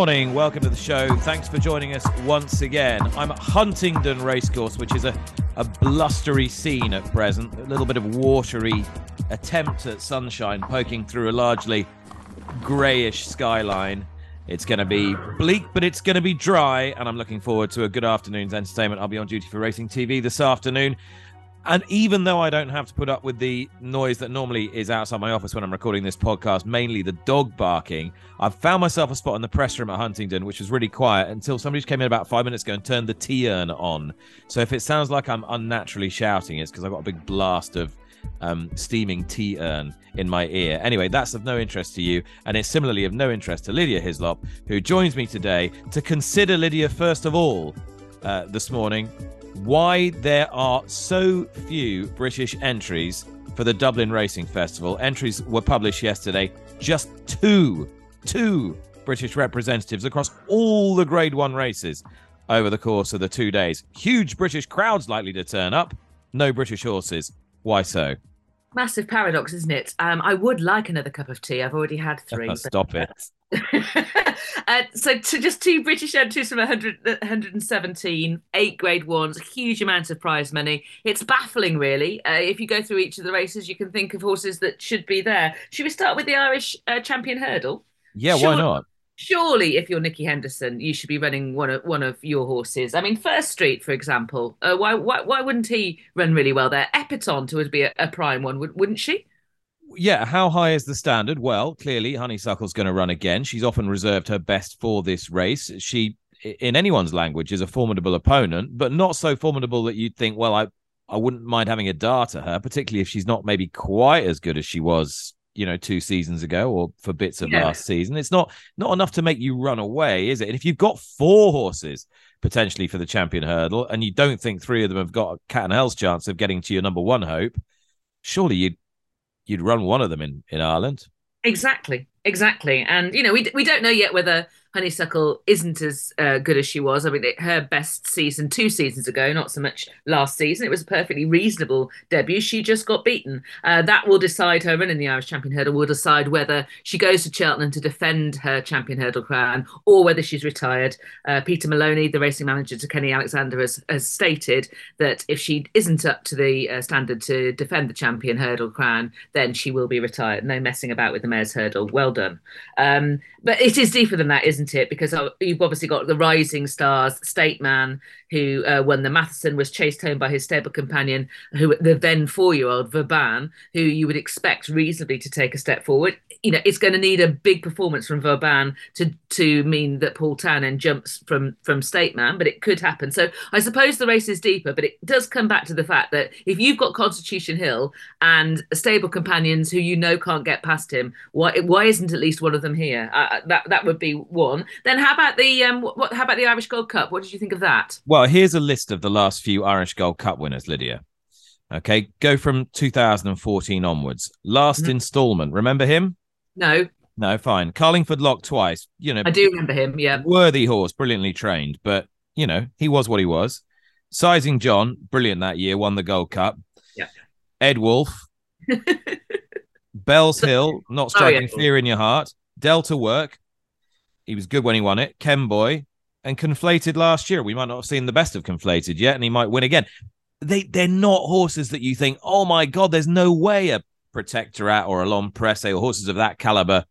Morning. Welcome to the show. Thanks for joining us once again. I'm at Huntingdon Racecourse, which is a, a blustery scene at present. A little bit of watery attempt at sunshine poking through a largely greyish skyline. It's going to be bleak, but it's going to be dry, and I'm looking forward to a good afternoon's entertainment. I'll be on duty for Racing TV this afternoon. And even though I don't have to put up with the noise that normally is outside my office when I'm recording this podcast, mainly the dog barking, I've found myself a spot in the press room at Huntingdon, which was really quiet until somebody just came in about five minutes ago and turned the tea urn on. So if it sounds like I'm unnaturally shouting, it's because I've got a big blast of um, steaming tea urn in my ear. Anyway, that's of no interest to you, and it's similarly of no interest to Lydia Hislop, who joins me today to consider Lydia first of all uh, this morning why there are so few British entries for the Dublin Racing Festival. Entries were published yesterday. Just two, two British representatives across all the Grade 1 races over the course of the two days. Huge British crowds likely to turn up. No British horses. Why so? Massive paradox, isn't it? Um, I would like another cup of tea. I've already had three. but- Stop it. uh, so to just two British entries from 100, 117, eight grade ones, a huge amount of prize money. It's baffling, really. Uh, if you go through each of the races, you can think of horses that should be there. Should we start with the Irish uh, Champion Hurdle? Yeah, why not? Surely, if you're Nicky Henderson, you should be running one of one of your horses. I mean, First Street, for example. Uh, why why why wouldn't he run really well there? Epatante would be a, a prime one, would, wouldn't she? yeah, how high is the standard? Well, clearly Honeysuckle's going to run again. She's often reserved her best for this race. She, in anyone's language, is a formidable opponent, but not so formidable that you'd think, well, I, I wouldn't mind having a dart at her, particularly if she's not maybe quite as good as she was, you know, two seasons ago or for bits of Yeah. last season. It's not not enough to make you run away, is it? And if you've got four horses potentially for the champion hurdle, and you don't think three of them have got a cat and hell's chance of getting to your number one hope, surely you'd you'd run one of them in in Ireland. Exactly, exactly. And you know, we we don't know yet whether Honeysuckle isn't as uh, good as she was. I mean, it, her best season two seasons ago, not so much last season. It was a perfectly reasonable debut. She just got beaten. Uh, that will decide her run in the Irish Champion Hurdle. Will decide whether she goes to Cheltenham to defend her Champion Hurdle crown or whether she's retired. Uh, Peter Molony, the racing manager to Kenny Alexander, has, has stated that if she isn't up to the uh, standard to defend the Champion Hurdle crown, then she will be retired. No messing about with the Mares' Hurdle. Well done. Um, but it is deeper than that, isn't it? Because you've obviously got the rising stars, State Man, who uh, won the Matheson, was chased home by his stable companion, who the then four-year-old Vauban, who you would expect reasonably to take a step forward. You know, it's going to need a big performance from Vauban to to mean that Paul Townend jumps from from State Man, but it could happen. So I suppose the race is deeper, but it does come back to the fact that if you've got Constitution Hill and stable companions who you know can't get past him, why why isn't at least one of them here? Uh, that that would be one. Then how about the um what how about the Irish Gold Cup? What did you think of that? Well, here's a list of the last few Irish Gold Cup winners, Lydia. Okay, go from 2014 onwards. Last Mhm. installment. Remember him? No, No, fine. Carlingford Lough twice. You know, I do remember him. Yeah, worthy horse, brilliantly trained, but you know, he was what he was. Sizing John, brilliant that year, won the Gold Cup. Yeah. Edwulf, Bellshill, not oh, striking yeah. fear in your heart. Delta Work, he was good when he won it. Kemboy and Conflated last year. We might not have seen the best of Conflated yet, and he might win again. They they're not horses that you think, oh my god, there's no way a Protectorat or a L'Homme Presse or horses of that caliber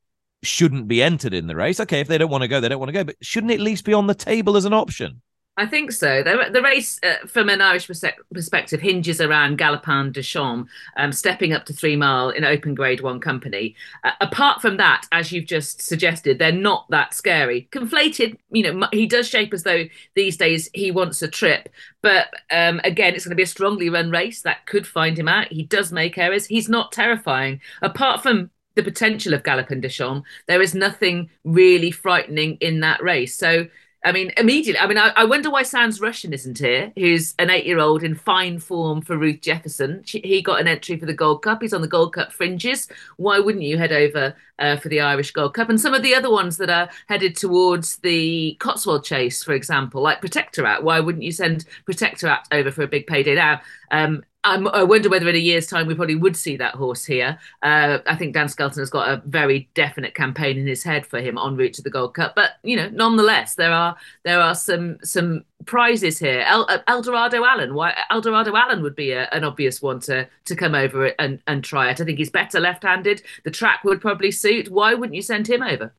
shouldn't be entered in the race. Okay, if they don't want to go, they don't want to go, but shouldn't it at least be on the table as an option? I think so. The, the race, uh, from an Irish perspective, hinges around Galopin de Champs um, stepping up to three mile in open grade one company. Uh, apart from that, as you've just suggested, they're not that scary. Conflated, you know, he does shape as though these days he wants a trip. But um, again, it's going to be a strongly run race that could find him out. He does make errors. He's not terrifying. Apart from the potential of Galopin Des Champs, there is nothing really frightening in that race. So I mean, immediately. I mean, I, I wonder why Sans Russian isn't here, who's an eight year old in fine form for Ruth Jefferson. She, he got an entry for the Gold Cup. He's on the Gold Cup fringes. Why wouldn't you head over uh, for the Irish Gold Cup? And some of the other ones that are headed towards the Cotswold Chase, for example, like Protectorat. Why wouldn't you send Protectorat over for a big payday? Now, um, I'm, i wonder whether in a year's time we probably would see that horse here. Uh, I think Dan Skelton has got a very definite campaign in his head for him en route to the Gold Cup. But you know, nonetheless, there are there are some some prizes here. El, uh, Eldorado Allen, why Eldorado Allen would be a, an obvious one to to come over and and try it. I think he's better left-handed. The track would probably suit. Why wouldn't you send him over?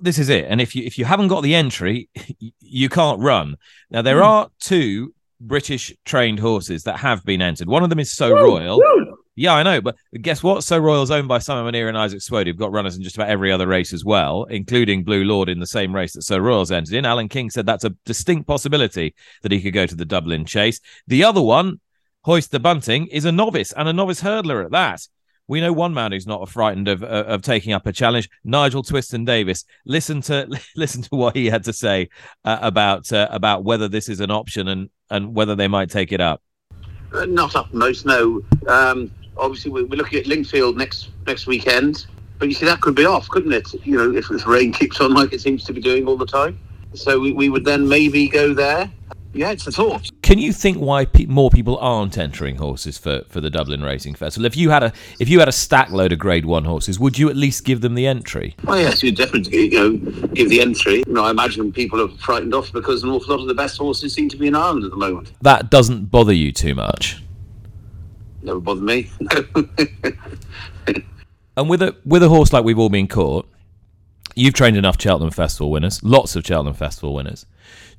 This is it. And if you if you haven't got the entry, you can't run. Now there mm. are two British trained horses that have been entered. One of them is So woo, Royal. Woo. Yeah, I know, but guess what? Sceau Royal's owned by Simon Munir and Isaac Souede, who've got runners in just about every other race as well, including Blue Lord in the same race that Sceau Royal's entered in. Alan King said that's a distinct possibility that he could go to the Dublin Chase. The other one, Hoist the Bunting, is a novice and a novice hurdler at that. We know one man who's not frightened of uh, of taking up a challenge. Nigel Twiston-Davies. Listen to listen to what he had to say uh, about uh, about whether this is an option and and whether they might take it up. Uh, not upmost, no. Um, obviously, we're, we're looking at Lingfield next next weekend, but you see that could be off, couldn't it? You know, if, if rain keeps on like it seems to be doing all the time. So we, we would then maybe go there yeah, it's a thought. Can you think why pe- more people aren't entering horses for, for the Dublin Racing Festival? If you had a if you had a stack load of Grade One horses, would you at least give them the entry? Well, yes, you'd definitely you know give the entry. You know, I imagine people are frightened off because an awful lot of the best horses seem to be in Ireland at the moment. That doesn't bother you too much. Never bothered me. and with a with a horse like we've all been caught, you've trained enough Cheltenham Festival winners, lots of Cheltenham Festival winners.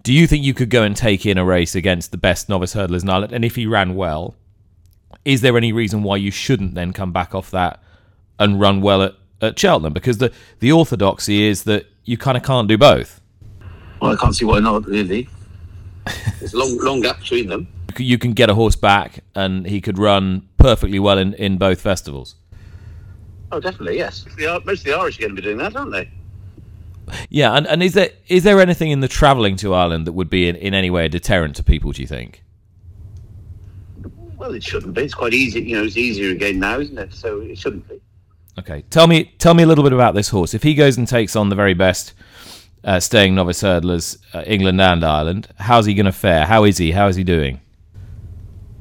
Do you think you could go and take in a race against the best novice hurdlers in Ireland? And if he ran well, is there any reason why you shouldn't then come back off that and run well at, at Cheltenham? Because the, the orthodoxy is that you kind of can't do both. Well, I can't see why not, really. There's a long, long gap between them. You can get a horse back and he could run perfectly well in, in both festivals. Oh, definitely, yes. Most of the Irish are going to be doing that, aren't they? Yeah, and, and is there is there anything in the travelling to Ireland that would be in, in any way a deterrent to people? Do you think? Well, it shouldn't be. It's quite easy. You know, it's easier again now, isn't it? So it shouldn't be. Okay, tell me tell me a little bit about this horse. If he goes and takes on the very best uh, staying novice hurdlers, uh, England and Ireland, how's he going to fare? How is he? How is he doing?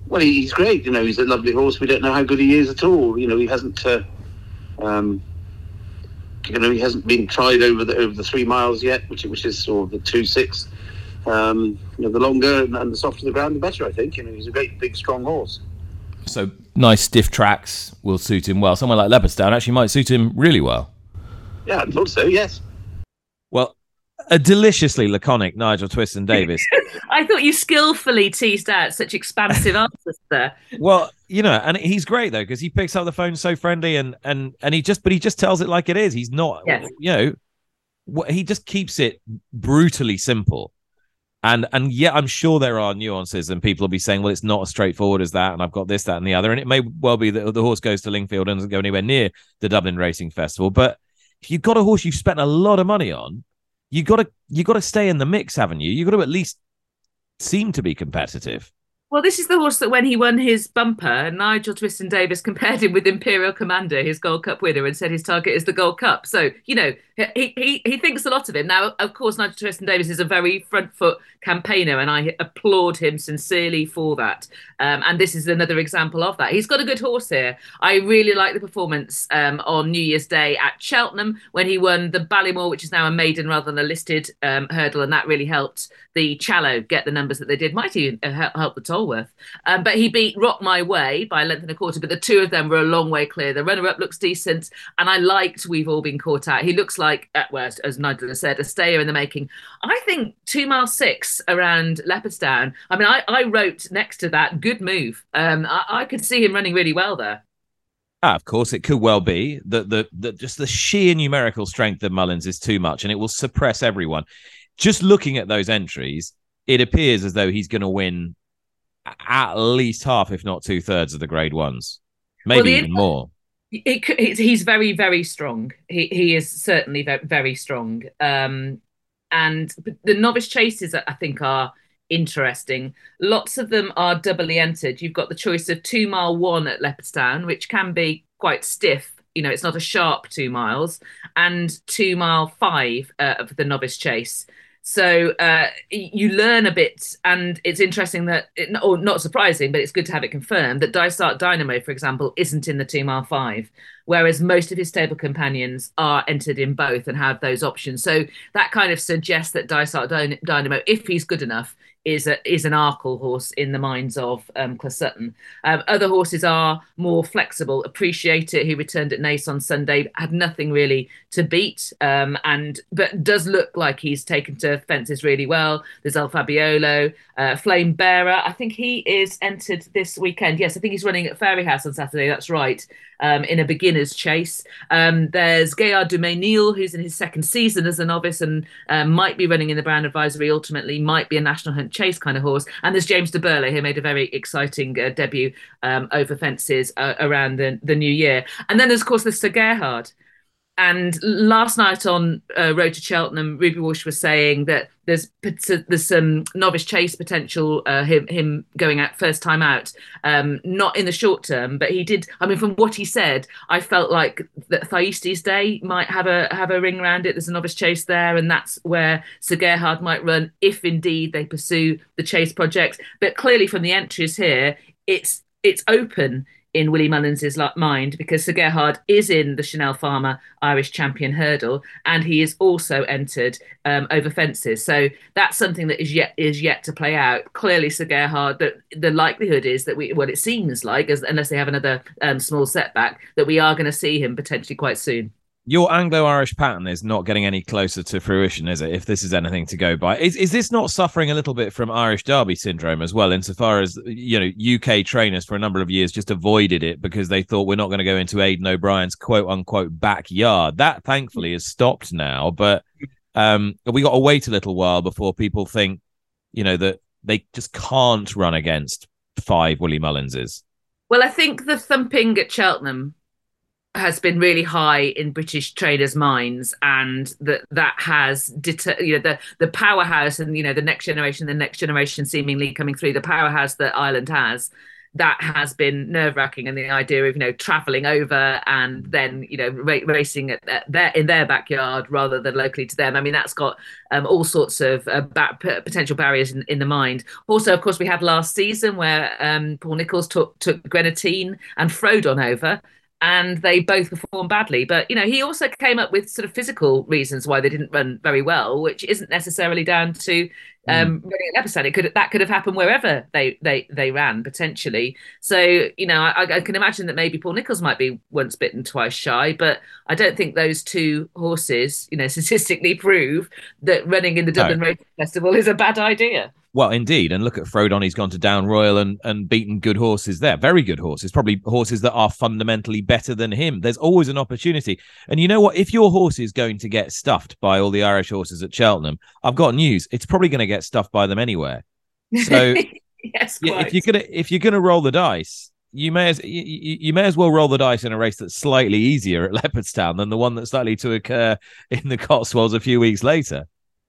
Well, he's great. You know, he's a lovely horse. We don't know how good he is at all. You know, he hasn't. Uh, um, you know, he hasn't been tried over the over the three miles yet, which which is sort of the two six. Um, you know, the longer and the softer the ground, the better. I think. You know, he's a great, big, strong horse. So nice stiff tracks will suit him well. Somewhere like Leopardstown actually might suit him really well. Yeah, I thought so. Yes. Well, a deliciously laconic Nigel Twiston-Davies. I thought you skillfully teased out such expansive answers there. Well, you know, and he's great though because he picks up the phone so friendly and and and he just but he just tells it like it is. He's not, yes. you know, he just keeps it brutally simple. And and yeah, I'm sure there are nuances, and people will be saying, "Well, it's not as straightforward as that," and I've got this, that, and the other. And it may well be that the horse goes to Lingfield and doesn't go anywhere near the Dublin Racing Festival. But if you've got a horse you've spent a lot of money on, you got to you got to stay in the mix, haven't you? You've got to at least seem to be competitive. Well, this is the horse that when he won his bumper, Nigel Twiston-Davies compared him with Imperial Commander, his Gold Cup winner, and said his target is the Gold Cup. So, you know, he he, he thinks a lot of him. Now, of course, Nigel Twiston-Davies is a very front foot campaigner, and I applaud him sincerely for that. Um, and this is another example of that. He's got a good horse here. I really like the performance um, on New Year's Day at Cheltenham when he won the Ballymore, which is now a maiden rather than a listed um, hurdle, and that really helped the Challow get the numbers that they did. Might even help the Um, but he beat Rock My Way by a length and a quarter, but the two of them were a long way clear. The runner up looks decent, and I liked We've All Been Caught Out. He looks like, at worst, as Nigel said, a stayer in the making. I think two mile six around Leopardstown. I mean, I, I wrote next to that, good move. Um, I, I could see him running really well there. Ah, of course, it could well be that the, the just the sheer numerical strength of Mullins is too much, and it will suppress everyone. Just looking at those entries, it appears as though he's going to win at least half, if not two thirds, of the grade ones, maybe well, even more. It, he's very, very strong. He he is certainly very, very strong. Um, and the novice chases, I think, are interesting. Lots of them are doubly entered. You've got the choice of two mile one at Leopardstown, which can be quite stiff. You know, it's not a sharp two miles, and two mile five uh, of the novice chase. So uh, you learn a bit, and it's interesting that, it, or not surprising, but it's good to have it confirmed that Dysart Dynamo, for example, isn't in the Team R5, whereas most of his stable companions are entered in both and have those options. So that kind of suggests that Dysart Dynamo, if he's good enough, is a is an Arkle horse in the minds of um, Sutton. Um, other horses are more flexible. Appreciate it. He returned at Naas on Sunday, had nothing really to beat, um, and but does look like he's taken to fences really well. There's El Fabiolo, uh, Flame Bearer. I think he is entered this weekend. Yes, I think he's running at Fairyhouse on Saturday. That's right um, in a beginner's chase. Um, there's Gaillard du Mesnil, who's in his second season as a novice and um, might be running in the Brown Advisory, ultimately might be a National Hunt Chase kind of horse. And there's James du Berlais, who made a very exciting uh, debut um, over fences uh, around the, the new year. And then there's, of course, the Sir Gerhard, and last night on uh, Road to Cheltenham, Ruby Walsh was saying that there's there's some novice chase potential. Uh, him him going out first time out, um, not in the short term, but he did. I mean, from what he said, I felt like that Thyestes Day might have a have a ring around it. There's a novice chase there, and that's where Sir Gerhard might run if indeed they pursue the chase project. But clearly, from the entries here, it's it's open in Willie Mullins's mind because Sir Gerhard is in the Chanelle Pharma Irish Champion Hurdle and he is also entered um, over fences. So that's something that is yet is yet to play out. Clearly, Sir Gerhard, the, the likelihood is that we, what it seems like, as, unless they have another um, small setback, that we are going to see him potentially quite soon your Anglo-Irish pattern is not getting any closer to fruition, is it? If this is anything to go by, is is this not suffering a little bit from Irish Derby syndrome as well? Insofar as you know, UK trainers for a number of years just avoided it because they thought we're not going to go into Aidan O'Brien's quote unquote backyard. That thankfully has stopped now, but um, we got to wait a little while before people think, you know, that they just can't run against five Willie Mullinses. Well, I think the thumping at Cheltenham has been really high in British traders' minds, and that that has deter- you know the the powerhouse and you know the next generation, the next generation seemingly coming through the powerhouse that Ireland has. That has been nerve wracking, and the idea of you know traveling over and then you know ra- racing at their in their backyard rather than locally to them. I mean that's got um, all sorts of uh, ba- potential barriers in, in, the mind. Also, of course, we had last season where um, Paul Nicholls took took Greaneteen and Frodon over, and they both performed badly. But you know, he also came up with sort of physical reasons why they didn't run very well, which isn't necessarily down to um, mm. running an episode. It could that could have happened wherever they they they ran potentially. So you know, I, I can imagine that maybe Paul Nicholls might be once bitten, twice shy, but I don't think those two horses, you know, statistically prove that running in the Dublin no. Road Festival is a bad idea. Well, indeed, and look at Frodon. He's gone to Down Royal and and beaten good horses there, very good horses, probably horses that are fundamentally better than him. There's always an opportunity, and you know what? If your horse is going to get stuffed by all the Irish horses at Cheltenham, I've got news. It's probably going to get stuffed by them anywhere. So, yes, yeah, if you're gonna if you're gonna roll the dice, you may as you, you, may as well roll the dice in a race that's slightly easier at Leopardstown than the one that's likely to occur in the Cotswolds a few weeks later.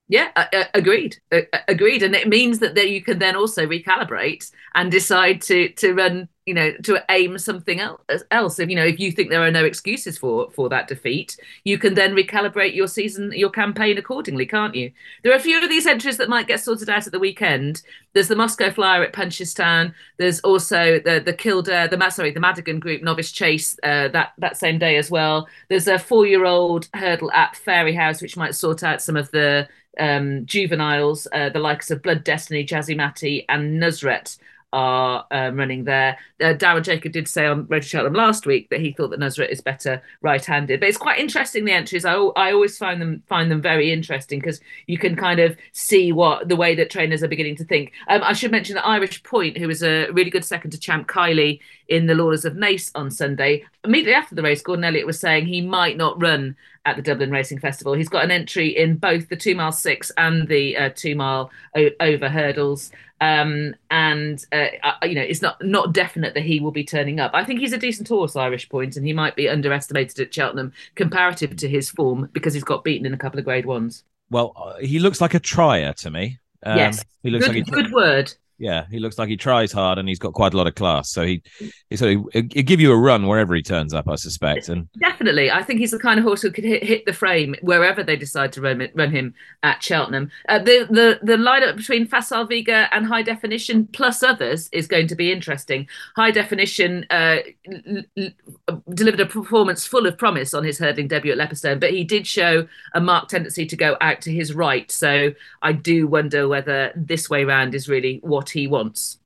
Yeah, uh, agreed. Uh, agreed, and it means that, that you can then also recalibrate and decide to to run, you know, to aim something else. Else, if you know, if you think there are no excuses for for that defeat, you can then recalibrate your season, your campaign accordingly, can't you? There are a few of these entries that might get sorted out at the weekend. There's the Moscow Flyer at Punchestown. There's also the the Kildare, the sorry, the Madigan Group Novice Chase uh, that that same day as well. There's a four year old hurdle at Fairyhouse, which might sort out some of the um, juveniles, uh, the likes of Blood Destiny, Jazzy Matty, and Nusret are um, running there. Uh, Daryl Jacob did say on Road Cheltenham last week that he thought that Nusret is better right-handed, but it's quite interesting the entries. I, I always find them find them very interesting because you can kind of see what the way that trainers are beginning to think. Um, I should mention that Irish Point, who was a really good second to Champ Kiely in the Lawlor's of Naas on Sunday. Immediately after the race, Gordon Elliott was saying he might not run at the Dublin Racing Festival. He's got an entry in both the two mile six and the uh, two mile o- over hurdles. Um, and uh, you know, it's not not definite that he will be turning up. I think he's a decent horse, Irish Point, and he might be underestimated at Cheltenham comparative to his form because he's got beaten in a couple of Grade Ones. Well, uh, he looks like a trier to me. Um, yes, he looks good, like a good word. Yeah, he looks like he tries hard and he's got quite a lot of class. So he, he sort of he'll give you a run wherever he turns up, I suspect. And definitely, I think he's the kind of horse who could hit, hit the frame wherever they decide to run, run him at Cheltenham. Uh, the the the lineup between Facile Vega and High Definition plus others is going to be interesting. High Definition uh, l- l- delivered a performance full of promise on his hurdling debut at Leopardstown, but he did show a marked tendency to go out to his right. So I do wonder whether this way round is really what what he wants.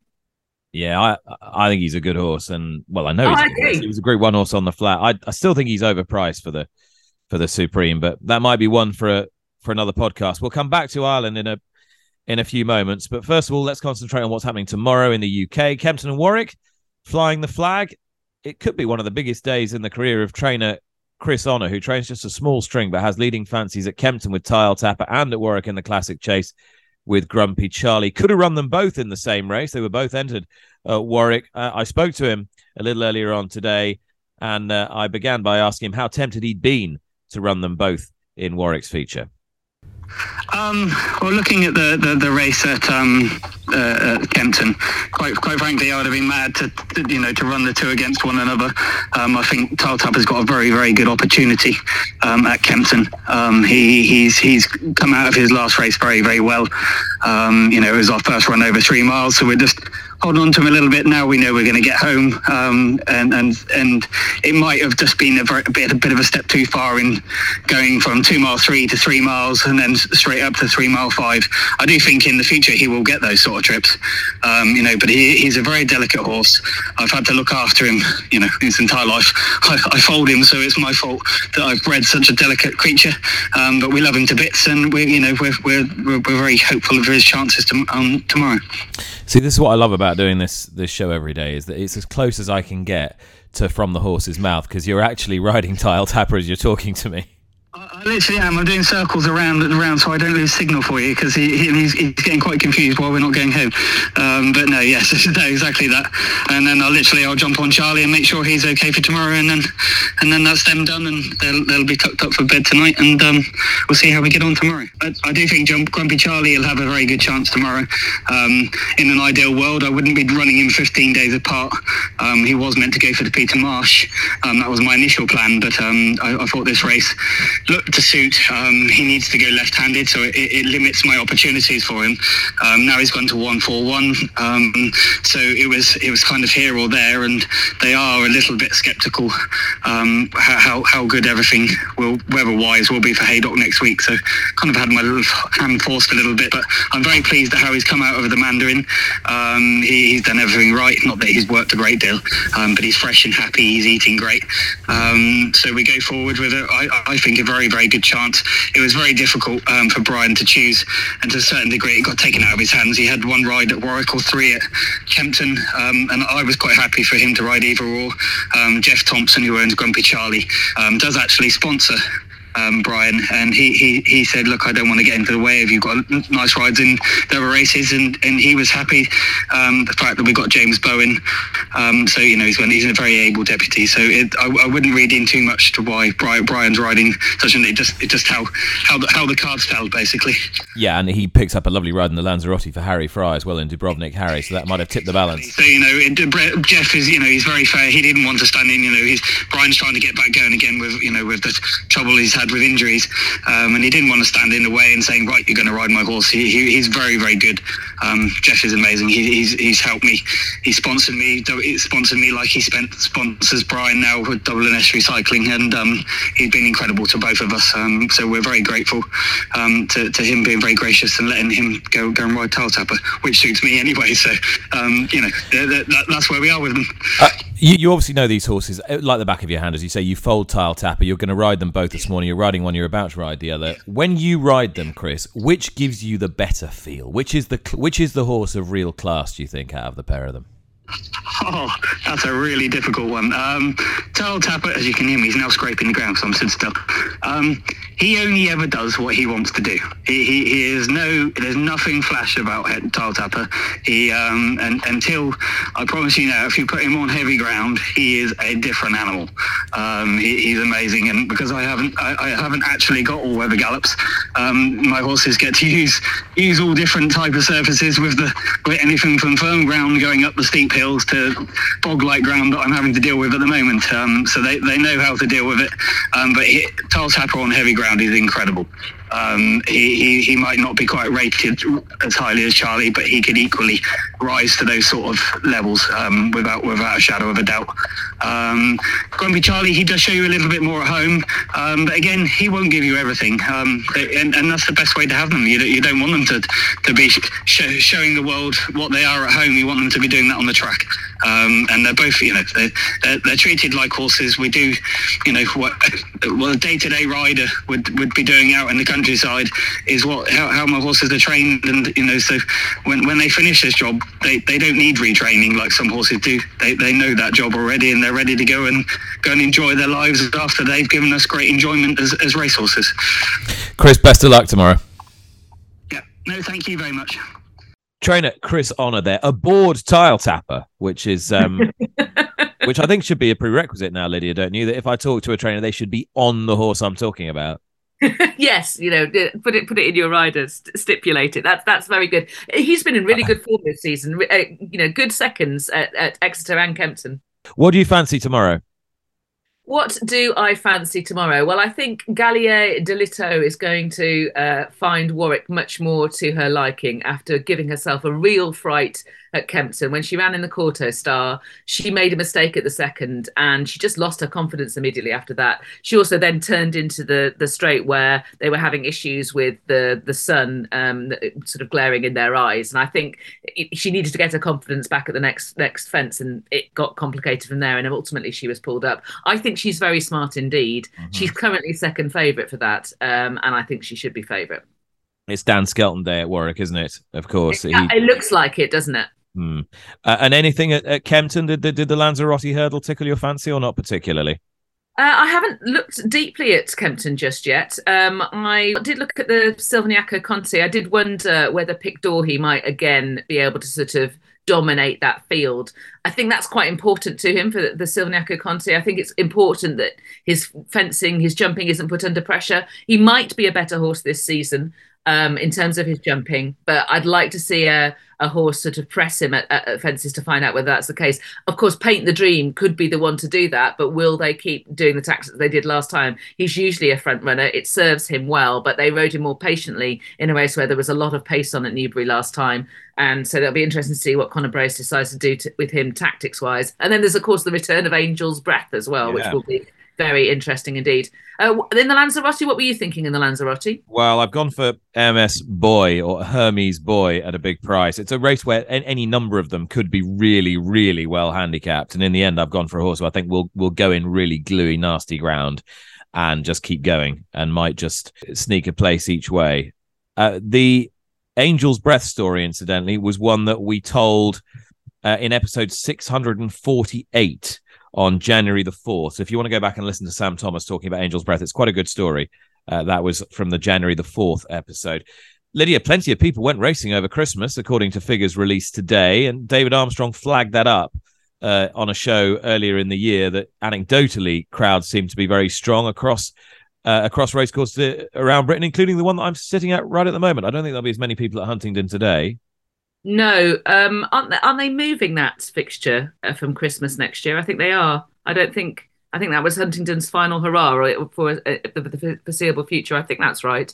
Yeah, I I think he's a good horse, and well, I know oh, he's I he was a Group One horse on the flat. I I still think he's overpriced for the for the Supreme, but that might be one for a for another podcast. We'll come back to Ireland in a in a few moments, but first of all, let's concentrate on what's happening tomorrow in the UK. Kempton and Warwick flying the flag. It could be one of the biggest days in the career of trainer Chris Honour, who trains just a small string but has leading fancies at Kempton with Tile Tapper and at Warwick in the Classic Chase with Grumpy Charlie. Could have run them both in the same race. They were both entered uh, Warwick. Uh, I spoke to him a little earlier on today, and uh, I began by asking him how tempted he'd been to run them both in Warwick's feature. Um, well, looking at the, the, the race at, um, uh, at Kempton, quite quite frankly, I would have been mad to, to you know to run the two against one another. Um, I think Tile Tapper's got a very very good opportunity um, at Kempton. Um, he he's he's come out of his last race very very well. Um, you know, it was our first run over three miles, so we're just hold on to him a little bit. Now we know we're going to get home, um, and and and it might have just been a, very, a, bit a bit of a step too far in going from two mile three to three miles, and then straight up to three mile five. I do think in the future he will get those sort of trips, um, you know. But he, he's a very delicate horse. I've had to look after him, you know, his entire life. I, I fold him, so it's my fault that I've bred such a delicate creature. Um, but we love him to bits, and we're you know we're we're, we're, we're very hopeful of his chances to, um, tomorrow. See, this is what I love about doing this this show every day is that it's as close as I can get to from the horse's mouth because you're actually riding tile tapper as you're talking to me. I literally am. I'm doing circles around around so I don't lose signal for you because he, he, he's, he's, getting quite confused while we're not going home. Um, but no, yes, no, exactly that. And then I'll literally I'll jump on Charlie and make sure he's okay for tomorrow, and then and then that's them done, and they'll, they'll be tucked up for bed tonight, and um, we'll see how we get on tomorrow. I, I do think Jump Grumpy Charlie will have a very good chance tomorrow. Um, in an ideal world, I wouldn't be running him 15 days apart. Um, he was meant to go for the Peter Marsh. Um, that was my initial plan, but um, I, I thought this race looked to suit. Um, he needs to go left-handed, so it, it limits my opportunities for him. Um, now he's gone to one-four-one, um, so it was it was kind of here or there, and they are a little bit sceptical um, how how good everything will weather-wise will be for Haydock next week. So kind of had my little hand forced a little bit, but I'm very pleased at how he's come out of the Mandarin. Um, he, he's done everything right. Not that he's worked a great deal, um, but he's fresh and happy. He's eating great. so we go forward with it. I, I think a very very good chance. It was very difficult um, for Brian to choose, and to a certain degree, it got taken out of his hands. He had one ride at Warwick or three at Kempton, um, and I was quite happy for him to ride either or. Um, Jeff Thompson, who owns Grumpy Charlie, um, does actually sponsor um, Brian, and he, he, he said, "Look, I don't want to get into the way of you got nice rides in the other races," and, and he was happy. Um, the fact that we got James Bowen, um, so you know he's he's a very able deputy. So it, I, I, wouldn't read in too much to why Brian, Brian's riding such an it just it just how how the, how the cards fell basically. Yeah, and he picks up a lovely ride in the Lanzarote for Harry Fry as well in Dubrovnik Harry, so that might have tipped the balance. So you know it, Jeff is you know he's very fair. He didn't want to stand in. You know he's Brian's trying to get back going again with you know with the trouble he's had had with injuries, um, and he didn't want to stand in the way and saying, "Right, you're going to ride my horse." He, he, he's very, very good. Um, Jeff is amazing. He, he's he's helped me. He sponsored me. He sponsored me like he spent sponsors Brian now with WNS Recycling, and um, he's been incredible to both of us. Um, so we're very grateful um, to, to him being very gracious and letting him go go and ride Tile Tapper, which suits me anyway. So um, you know that, that, that's where we are with them. Uh, you, you obviously know these horses uh, like the back of your hand, as you say. You fold Tile Tapper. You're going to ride them both this morning. You're riding one. You're about to ride the other. When you ride them, Chris, which gives you the better feel? Which is the which is the horse of real class? Do you think out of the pair of them? Oh, that's a really difficult one. Um, Tile Tapper, as you can hear me, he's now scraping the ground, so I'm stood still. Um, he only ever does what he wants to do. He, he, he is no, there's nothing flash about Tile Tapper. He, um, and until, I promise you now, if you put him on heavy ground, he is a different animal. Um, he, he's amazing, and because I haven't, I, I haven't actually got all weather gallops, um, my horses get to use use all different type of surfaces with the with anything from firm ground going up the steep hills to bog-like ground that I'm having to deal with at the moment. Um, so they, they know how to deal with it. Um, but he, Tile Tapper on heavy ground is incredible. Um, he, he, he might not be quite rated as highly as Charlie, but he could equally rise to those sort of levels um, without without a shadow of a doubt. Um, Grumpy Charlie, he does show you a little bit more at home, um, but again, he won't give you everything, um, and, and that's the best way to have them. You, you don't want them to to be sh- showing the world what they are at home. You want them to be doing that on the track. Um, and they're both, you know, they're, they're, they're, treated like horses. We do, you know, what a day-to-day rider would, would be doing out in the countryside is what how, how my horses are trained, and you know, so when, when they finish this job, they, they don't need retraining like some horses do. They, they know that job already, and they're ready to go and go and enjoy their lives after they've given us great enjoyment as, as racehorses. Chris, best of luck tomorrow. Yeah, no, thank you very much trainer Chris Honour there, a board tile tapper, which is um, which I think should be a prerequisite now, Lydia. Don't you? That if I talk to a trainer, they should be on the horse I'm talking about. yes, you know, put it put it in your riders, stipulate it. That's that's very good. He's been in really good form this season. Uh, you know, good seconds at, at Exeter and Kempton. What do you fancy tomorrow? What do I fancy tomorrow? Well, I think Galia Des Liteaux is going to uh, find Warwick much more to her liking after giving herself a real fright at Kempton when she ran in the Kauto Star. She made a mistake at the second, and she just lost her confidence immediately after that. She also then turned into the the straight where they were having issues with the the sun um, sort of glaring in their eyes, and I think it, she needed to get her confidence back at the next next fence, and it got complicated from there. And ultimately, she was pulled up. I think she's very smart indeed. Mm-hmm. She's currently second favourite for that, um, and I think she should be favourite. It's Dan Skelton Day at Warwick, isn't it? Of course. It, he... it looks like it, doesn't it? Hmm. Uh, and anything at, at Kempton? Did, did, did the Lanzarote hurdle tickle your fancy or not particularly? Uh, I haven't looked deeply at Kempton just yet. Um, I did look at the Silviniaco Conti. I did wonder whether Pic D'Orhy might again be able to sort of dominate that field. I think that's quite important to him for the, the Silviniaco Conti. I think it's important that his fencing, his jumping isn't put under pressure. He might be a better horse this season um, in terms of his jumping, but I'd like to see a, a horse sort of press him at, at, fences to find out whether that's the case. Of course, Paint the Dream could be the one to do that, but will they keep doing the tactics they did last time? He's usually a front runner. It serves him well, but they rode him more patiently in a race where there was a lot of pace on at Newbury last time. And so that'll be interesting to see what Connor Brace decides to do to, with him tactics wise. And then there's, of course, the return of Angel's Breath as well, yeah. which will be very interesting indeed. Uh, in the Lanzarote, what were you thinking in the Lanzarote? Well, I've gone for MS Boy or Hermes Boy at a big price. It's a race where any number of them could be really, really well handicapped, and in the end, I've gone for a horse who I think will will go in really gluey, nasty ground and just keep going and might just sneak a place each way. Uh, the Angel's Breath story, incidentally, was one that we told uh, in episode 648 on January the 4th. So if you want to go back and listen to Sam Thomas talking about Angel's Breath, it's quite a good story. Uh, that was from the January the 4th episode. Lydia, plenty of people went racing over Christmas, according to figures released today. And David Armstrong flagged that up uh, on a show earlier in the year that anecdotally crowds seem to be very strong across. Uh, across racecourses around Britain, including the one that I'm sitting at right at the moment. I don't think there'll be as many people at Huntingdon today. No, um, aren't they, aren't they moving that fixture uh, from Christmas next year? I think they are. I don't think. I think that was Huntingdon's final hurrah for uh, the foreseeable future. I think that's right.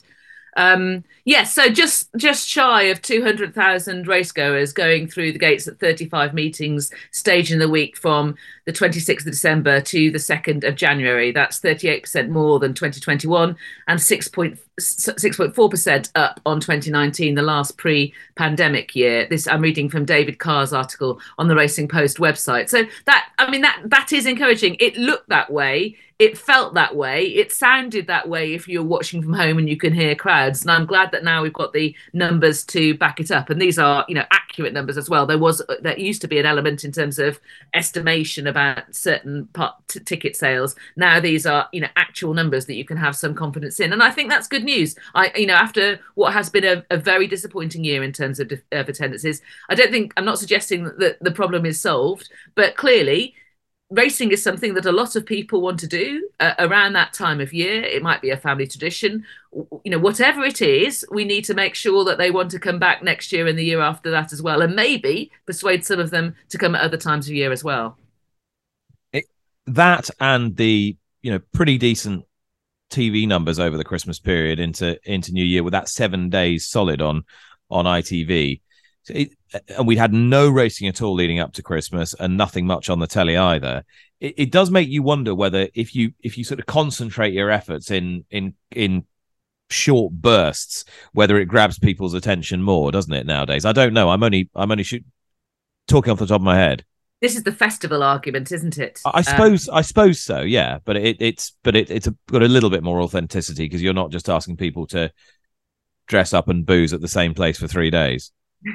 Um, yes, so just just shy of 200,000 racegoers going through the gates at 35 meetings staged in the week from the 26th of December to the 2nd of January. That's 38% more than 2021 and 6.4% up on 2019, the last pre-pandemic year. This I'm reading from David Carr's article on the Racing Post website. So that I mean that that is encouraging. It looked that way it felt that way. It sounded that way if you're watching from home and you can hear crowds. And I'm glad that now we've got the numbers to back it up. And these are, you know, accurate numbers as well. There was there used to be an element in terms of estimation about certain part, t- ticket sales. Now these are, you know, actual numbers that you can have some confidence in. And I think that's good news. I, you know, after what has been a, a very disappointing year in terms of, of attendances, I don't think I'm not suggesting that the problem is solved, but clearly racing is something that a lot of people want to do uh, around that time of year. It might be a family tradition. You know, whatever it is, we need to make sure that they want to come back next year and the year after that as well, and maybe persuade some of them to come at other times of year as well. It, that and the you know pretty decent TV numbers over the Christmas period into into New Year with that seven days solid on on ITV. It, and we'd had no racing at all leading up to Christmas and nothing much on the telly either. It, it, does make you wonder whether if you if you sort of concentrate your efforts in in in short bursts, whether it grabs people's attention more, doesn't it nowadays? I don't know. I'm only I'm only shoot, talking off the top of my head. This is the festival argument, isn't it? I, suppose um, I suppose so. Yeah, but it, it's but it, it's a, got a little bit more authenticity because you're not just asking people to dress up and booze at the same place for three days.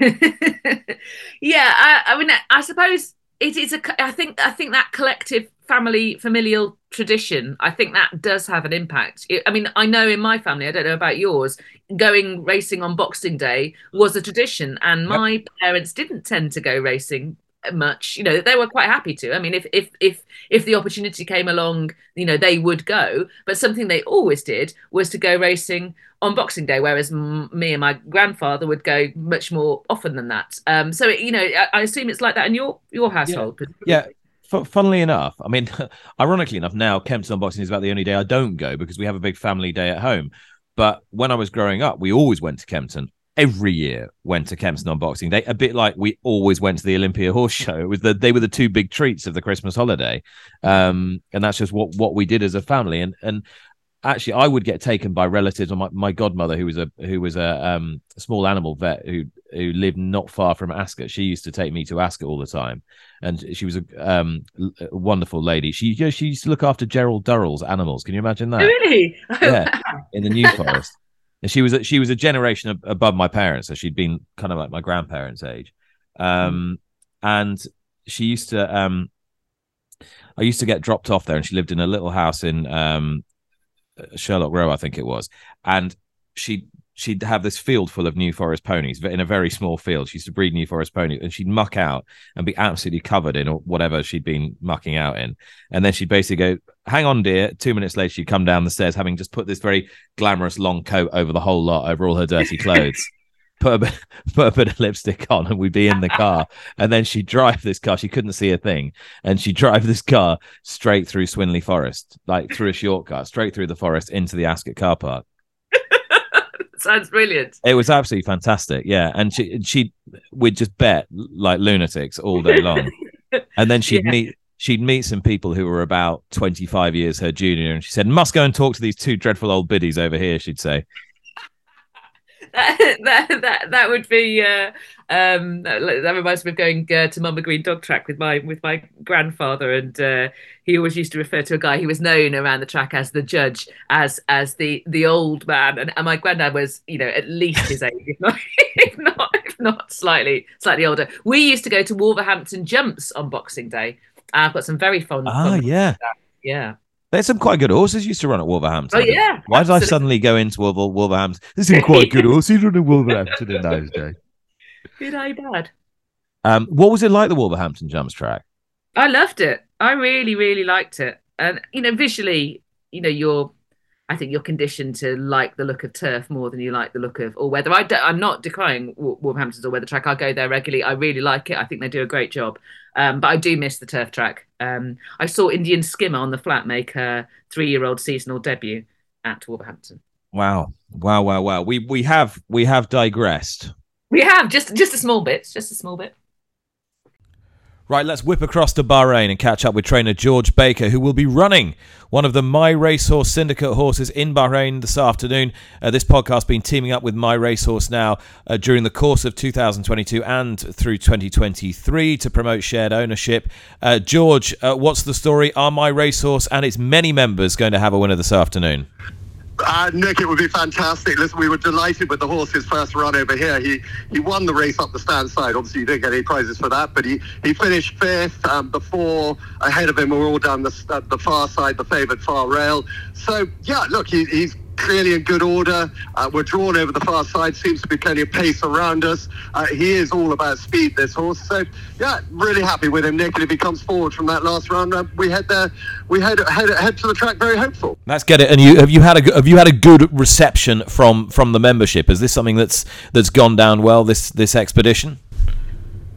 yeah, I, I, mean, I suppose it is a. I think I think that collective family familial tradition. I think that does have an impact. I mean, I know in my family, I don't know about yours, going racing on Boxing Day was a tradition, and yep. my parents didn't tend to go racing much you know they were quite happy to. I mean if if if if the opportunity came along you know they would go. But something they always did was to go racing on boxing day whereas m- me and my grandfather would go much more often than that. Um so it, you know I, I, assume it's like that in your your household. Yeah, yeah. Funnily enough i mean ironically enough now kempton on boxing is about the only day i don't go because we have a big family day at home. But when i was growing up we always went to kempton every year went to Kempton on Boxing Day, a bit like we always went to the Olympia Horse Show. It was the they were the two big treats of the Christmas holiday, um, and that's just what what we did as a family. And and actually, I would get taken by relatives or my, my godmother, who was a who was a, um, small animal vet who who lived not far from Ascot. She used to take me to Ascot all the time, and she was a, um, a wonderful lady. She you know, she used to look after Gerald Durrell's animals. Can you imagine that? Really? yeah, in the New Forest and she was a, she was a generation above my parents, so she'd been kind of like my grandparents' age, um, mm. and she used to. Um, I used to get dropped off there, and she lived in a little house in um, Shurlock Row, I think it was, and she she'd have this field full of New Forest ponies, but in a very small field. She used to breed New Forest ponies, and she'd muck out and be absolutely covered in whatever she'd been mucking out in. And then she'd basically go, "Hang on, dear." Two minutes later, she'd come down the stairs, having just put this very glamorous long coat over the whole lot, over all her dirty clothes. put a bit, put a bit of lipstick on, and we'd be in the car. And then she'd drive this car. She couldn't see a thing, and she'd drive this car straight through Swinley Forest, like through a shortcut, straight through the forest into the Ascot car park sounds brilliant. It was absolutely fantastic. Yeah, and she she would just bet like lunatics all day long, and then she'd yeah. meet she'd meet some people who were about 25 years her junior and she said must go and talk to these two dreadful old biddies over here she'd say that, that, that, that would be uh, um, that, that, reminds me of going uh, to Monmore Green dog track with my with my grandfather and uh, he always used to refer to a guy who was known around the track as the judge as as the the old man and, and my granddad was you know at least his age if not, if not if not slightly slightly older. We used to go to Wolverhampton jumps on Boxing Day. I've got some very fond ah yeah. yeah there's some quite good horses used to run at Wolverhampton. Oh yeah. Why absolutely. did I suddenly go into Wolver- Wolverhampton? There's some quite good horses running Wolverhampton in those days. Good eye bad. Um, what was it like the Wolverhampton jumps track? I loved it. I really, really liked it. And you know, visually, you know, you're I think you're conditioned to like the look of turf more than you like the look of all weather. I am not decrying Wolverhampton's all weather track. I go there regularly. I really like it. I think they do a great job. Um, but I do miss the turf track. Um, I saw Indian Skimmer on the flat make her three-year-old seasonal debut at Wolverhampton. Wow, wow, wow, wow. We we have we have digressed. We have just just a small bit, just a small bit. Right, let's whip across to Bahrain and catch up with trainer George Baker, who will be running one of the My Racehorse Syndicate horses in Bahrain this afternoon. Uh, this podcast has been teaming up with My Racehorse now uh, during the course of 2022 and through 2023 to promote shared ownership. Uh, George, uh, what's the story? Are My Racehorse and its many members going to have a winner this afternoon? Uh, Nick, it would be fantastic. Listen, we were delighted with the horse's first run over here. He he won the race up the stand side. Obviously, you didn't get any prizes for that, but he, he finished fifth. Um, before ahead of him were all down the uh, the far side, the favoured far rail. So yeah, look, he, he's clearly in good order. Uh, we're drawn over the far side. Seems to be plenty of pace around us. Uh, he is all about speed, this horse. So, yeah, really happy with him, Nick. And if he comes forward from that last round, uh, we head there. We head, head head to the track very hopeful. Let's get it. And you have you had a have you had a good reception from from the membership? Is this something that's that's gone down well this this expedition?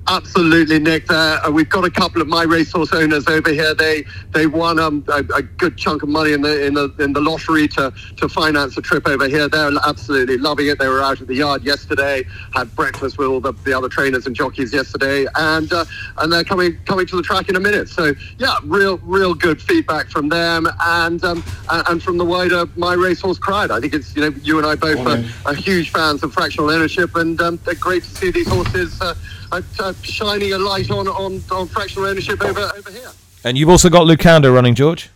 Absolutely, Nick. Uh, we've got a couple of MyRacehorse owners over here. They they won um, a, a, good chunk of money in the in the in the lottery to to finance a trip over here. They're absolutely loving it. They were out at the yard yesterday, had breakfast with all the, the other trainers and jockeys yesterday, and uh, and they're coming coming to the track in a minute. So yeah, real real good feedback from them and um, and from the wider MyRacehorse crowd. I think it's you know you and I both are, are huge fans of fractional ownership, and um, they're great to see these horses. Uh, uh, shining a light on, on, on fractional ownership over, over here. And you've also got Lucanda running, George.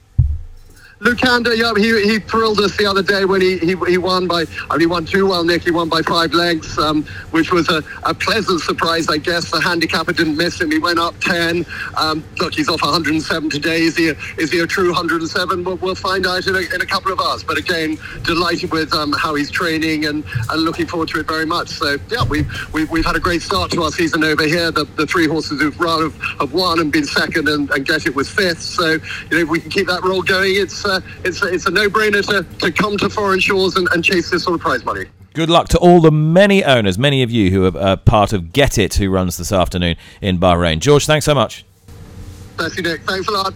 Lucanda, yeah, he, he thrilled us the other day when he, he, he won by, I mean, he won two well, Nick. He won by five lengths, um, which was a, a pleasant surprise, I guess. The handicapper didn't miss him. He went up 10. Um, look, he's off 107 today. Is he a, is he a true 107? We'll, we'll find out in a, in a couple of hours. But again, delighted with um, how he's training and, and looking forward to it very much. So, yeah, we've, we've, we've had a great start to our season over here. The, the three horses who've run have, have won and been second and, and get it with fifth. So, you know, if we can keep that roll going, it's uh, it's, it's a no-brainer to, to come to foreign shores and, and chase this sort of prize money. Good luck to all the many owners, many of you who are uh, part of Get It, who runs this afternoon in Bahrain. George, thanks so much. Thank you, Nick. Thanks a lot.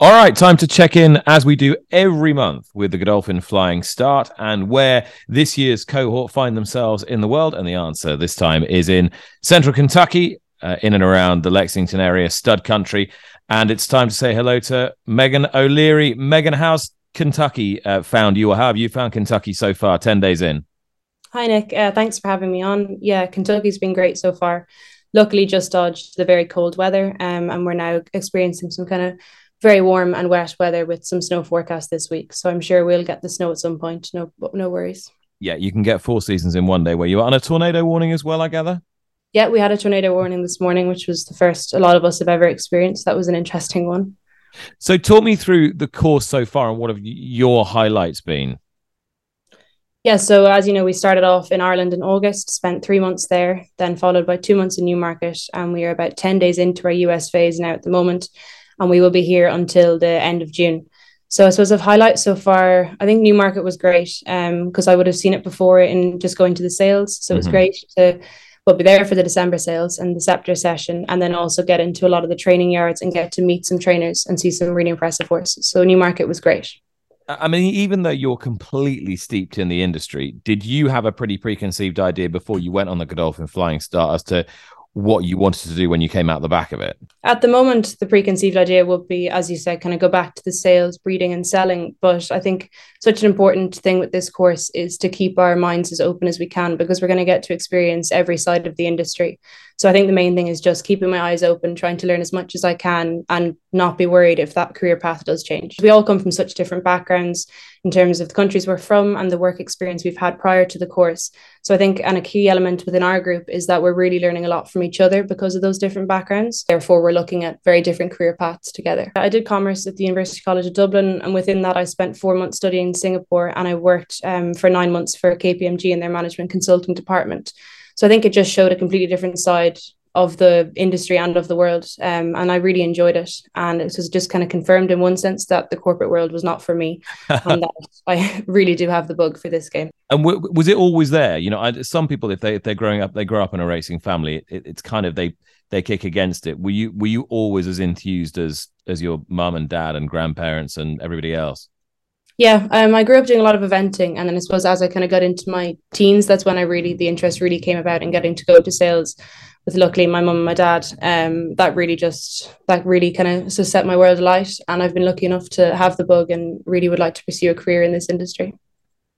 All right, time to check in as we do every month with the Godolphin Flying Start and where this year's cohort find themselves in the world. And the answer this time is in central Kentucky, uh, in and around the Lexington area, stud country. And it's time to say hello to Megan O'Leary. Megan, how's Kentucky uh, found you, or how have you found Kentucky so far, 10 days in? Hi, Nick. Uh, thanks for having me on. Yeah, Kentucky's been great so far. Luckily, just dodged the very cold weather, um, and we're now experiencing some kind of very warm and wet weather with some snow forecast this week. So I'm sure we'll get the snow at some point. No, no worries. Yeah, you can get four seasons in one day. Where you are on a tornado warning as well, I gather yeah, we had a tornado warning this morning, which was the first a lot of us have ever experienced. That was an interesting one. So, talk me through the course so far and what have your highlights been? Yeah, so as you know, we started off in Ireland in August, spent three months there, then followed by two months in Newmarket, and we are about 10 days into our US phase now at the moment, and we will be here until the end of June. So I suppose of highlights so far, I think Newmarket was great because um, I would have seen it before in just going to the sales. So mm-hmm. it was mm-hmm. great to but be there for the December sales and the Sceptre session, and then also get into a lot of the training yards and get to meet some trainers and see some really impressive horses. So Newmarket was great. I mean, even though you're completely steeped in the industry, did you have a pretty preconceived idea before you went on the Godolphin Flying Start as to what you wanted to do when you came out the back of it? At the moment, the preconceived idea would be, as you said, kind of go back to the sales, breeding, and selling. But I think such an important thing with this course is to keep our minds as open as we can because we're going to get to experience every side of the industry. So I think the main thing is just keeping my eyes open, trying to learn as much as I can, and not be worried if that career path does change. We all come from such different backgrounds in terms of the countries we're from and the work experience we've had prior to the course. So I think, and a key element within our group is that we're really learning a lot from each other because of those different backgrounds. Therefore, we're looking at very different career paths together. I did commerce at the University College of Dublin, and within that, I spent four months studying in Singapore, and I worked um, for nine months for KPMG in their management consulting department. So I think it just showed a completely different side of the industry and of the world. Um, and I really enjoyed it. And it was just kind of confirmed in one sense that the corporate world was not for me and that I really do have the bug for this game. And w- was it always there? You know, I, some people, if they if they're growing up, they grow up in a racing family. It, it's kind of they they kick against it. Were you were you always as enthused as as your mum and dad and grandparents and everybody else? Yeah, um, I grew up doing a lot of eventing, and then I suppose as I kind of got into my teens, that's when I really the interest really came about in getting to go to sales. With luckily my mum and my dad, um, that really just that really kind of set my world alight, and I've been lucky enough to have the bug and really would like to pursue a career in this industry.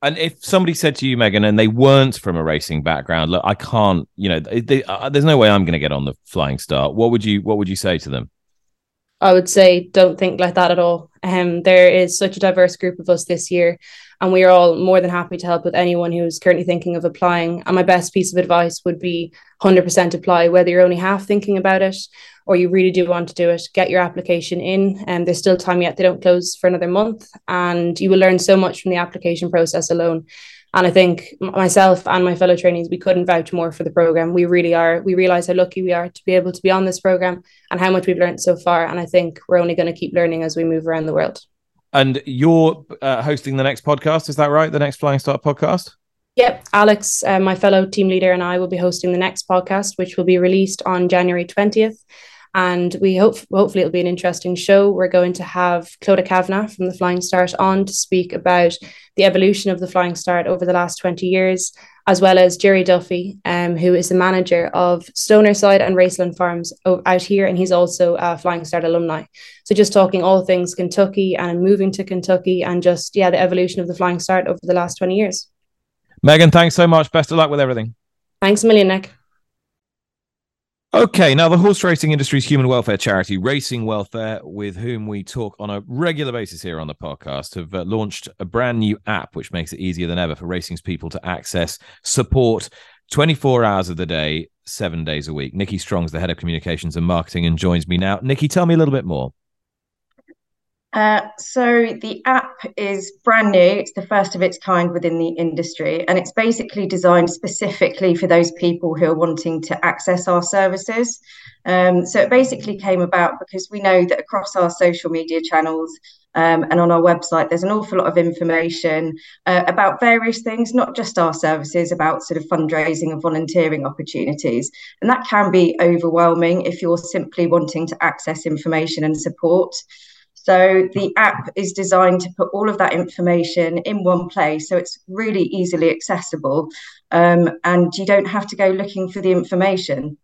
And if somebody said to you, Megan, and they weren't from a racing background, look, I can't, you know, they, uh, there's no way I'm going to get on the Flying Start. What would you What would you say to them? I would say don't think like that at all. Um, there is such a diverse group of us this year, and we are all more than happy to help with anyone who is currently thinking of applying. And my best piece of advice would be 100% apply, whether you're only half thinking about it or you really do want to do it. Get your application in, and there's still time yet. They don't close for another month, and you will learn so much from the application process alone. And I think myself and my fellow trainees, we couldn't vouch more for the program. We really are. We realize how lucky we are to be able to be on this program and how much we've learned so far. And I think we're only going to keep learning as we move around the world. And you're uh, hosting the next podcast, is that right? The next Flying Start podcast? Yep. Alex, uh, my fellow team leader, and I will be hosting the next podcast, which will be released on January 20th and we hope hopefully it'll be an interesting show. We're going to have Clodagh Kavanagh from the Flying Start on to speak about the evolution of the Flying Start over the last 20 years, as well as Jerry Duffy, um, who is the manager of Stonerside and Raceland Farms out here, and he's also a Flying Start alumni. So just talking all things Kentucky and moving to Kentucky and just yeah the evolution of the Flying Start over the last 20 years. Megan, thanks so much. Best of luck with everything. Thanks a million, Nick. Okay, now the horse racing industry's human welfare charity, Racing Welfare, with whom we talk on a regular basis here on the podcast, have uh, launched a brand new app which makes it easier than ever for racing's people to access support 24 hours of the day, seven days a week. Nikki Strong's the head of communications and marketing and joins me now. Nikki, tell me a little bit more. Uh, so the app is brand new. It's the first of its kind within the industry, and it's basically designed specifically for those people who are wanting to access our services. Um, so it basically came about because we know that across our social media channels um, and on our website, there's an awful lot of information uh, about various things, not just our services, about sort of fundraising and volunteering opportunities. And that can be overwhelming if you're simply wanting to access information and support. So the app is designed to put all of that information in one place. So it's really easily accessible. Um, and you don't have to go looking for the information.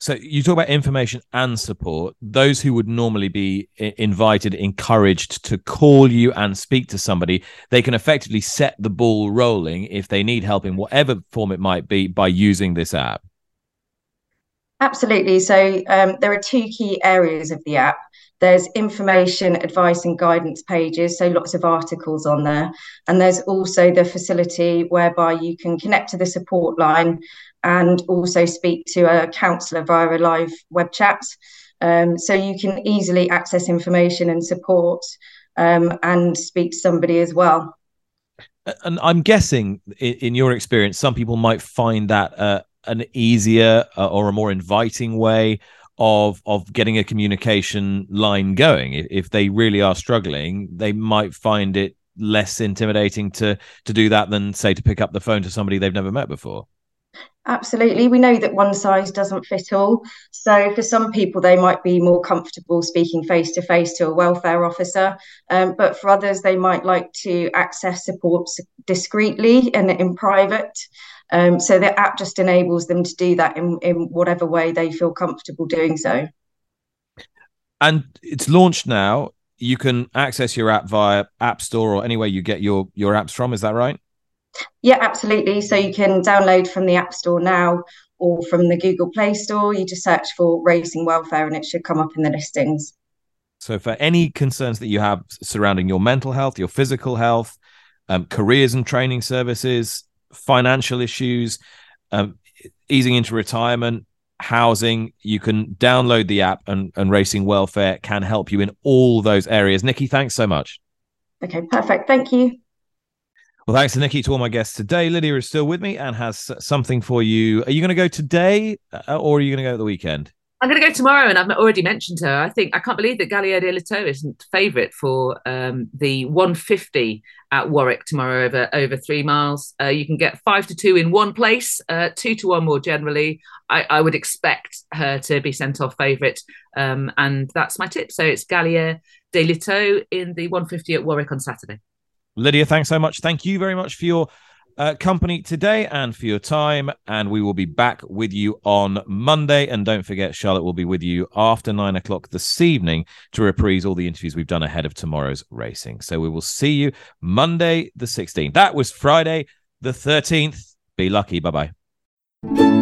So you talk about information and support. Those who would normally be invited, encouraged to call you and speak to somebody, they can effectively set the ball rolling if they need help in whatever form it might be by using this app. Absolutely. So um, there are two key areas of the app. There's information, advice, and guidance pages, so lots of articles on there. And there's also the facility whereby you can connect to the support line and also speak to a counsellor via a live web chat. Um, so you can easily access information and support um, and speak to somebody as well. And I'm guessing, in, your experience, some people might find that uh, an easier uh, or a more inviting way of of getting a communication line going. If, if they really are struggling, they might find it less intimidating to to do that than say to pick up the phone to somebody they've never met before. Absolutely. We know that one size doesn't fit all. So, for some people, they might be more comfortable speaking face to face to a welfare officer. Um, but for others, they might like to access support discreetly and in private. Um, so the app just enables them to do that in, in whatever way they feel comfortable doing so. And it's launched now. You can access your app via App Store or anywhere you get your your apps from. Is that right? Yeah, absolutely. So you can download from the App Store now or from the Google Play Store. You just search for Racing Welfare and it should come up in the listings. So, for any concerns that you have surrounding your mental health, your physical health, um, careers and training services, financial issues, um, easing into retirement, housing, you can download the app and, and Racing Welfare can help you in all those areas. Nikki, thanks so much. Okay, perfect. Thank you. Well, thanks to Nikki, to all my guests today. Lydia is still with me and has something for you. Are you going to go today uh, or are you going to go at the weekend? I'm going to go tomorrow, and I've already mentioned her. I think I can't believe that Galia Des Liteaux isn't favourite for um, the 150 at Warwick tomorrow over over three miles. Uh, you can get five to two in one place, uh, two to one more generally. I, I, would expect her to be sent off favourite, um, and that's my tip. So it's Galia Des Liteaux in the 150 at Warwick on Saturday. Lydia, thanks so much. Thank you very much for your uh, company today and for your time. And we will be back with you on Monday. And don't forget, Charlotte will be with you after nine o'clock this evening to reprise all the interviews we've done ahead of tomorrow's racing. So we will see you Monday, the 16th. That was Friday, the 13th. Be lucky. Bye bye.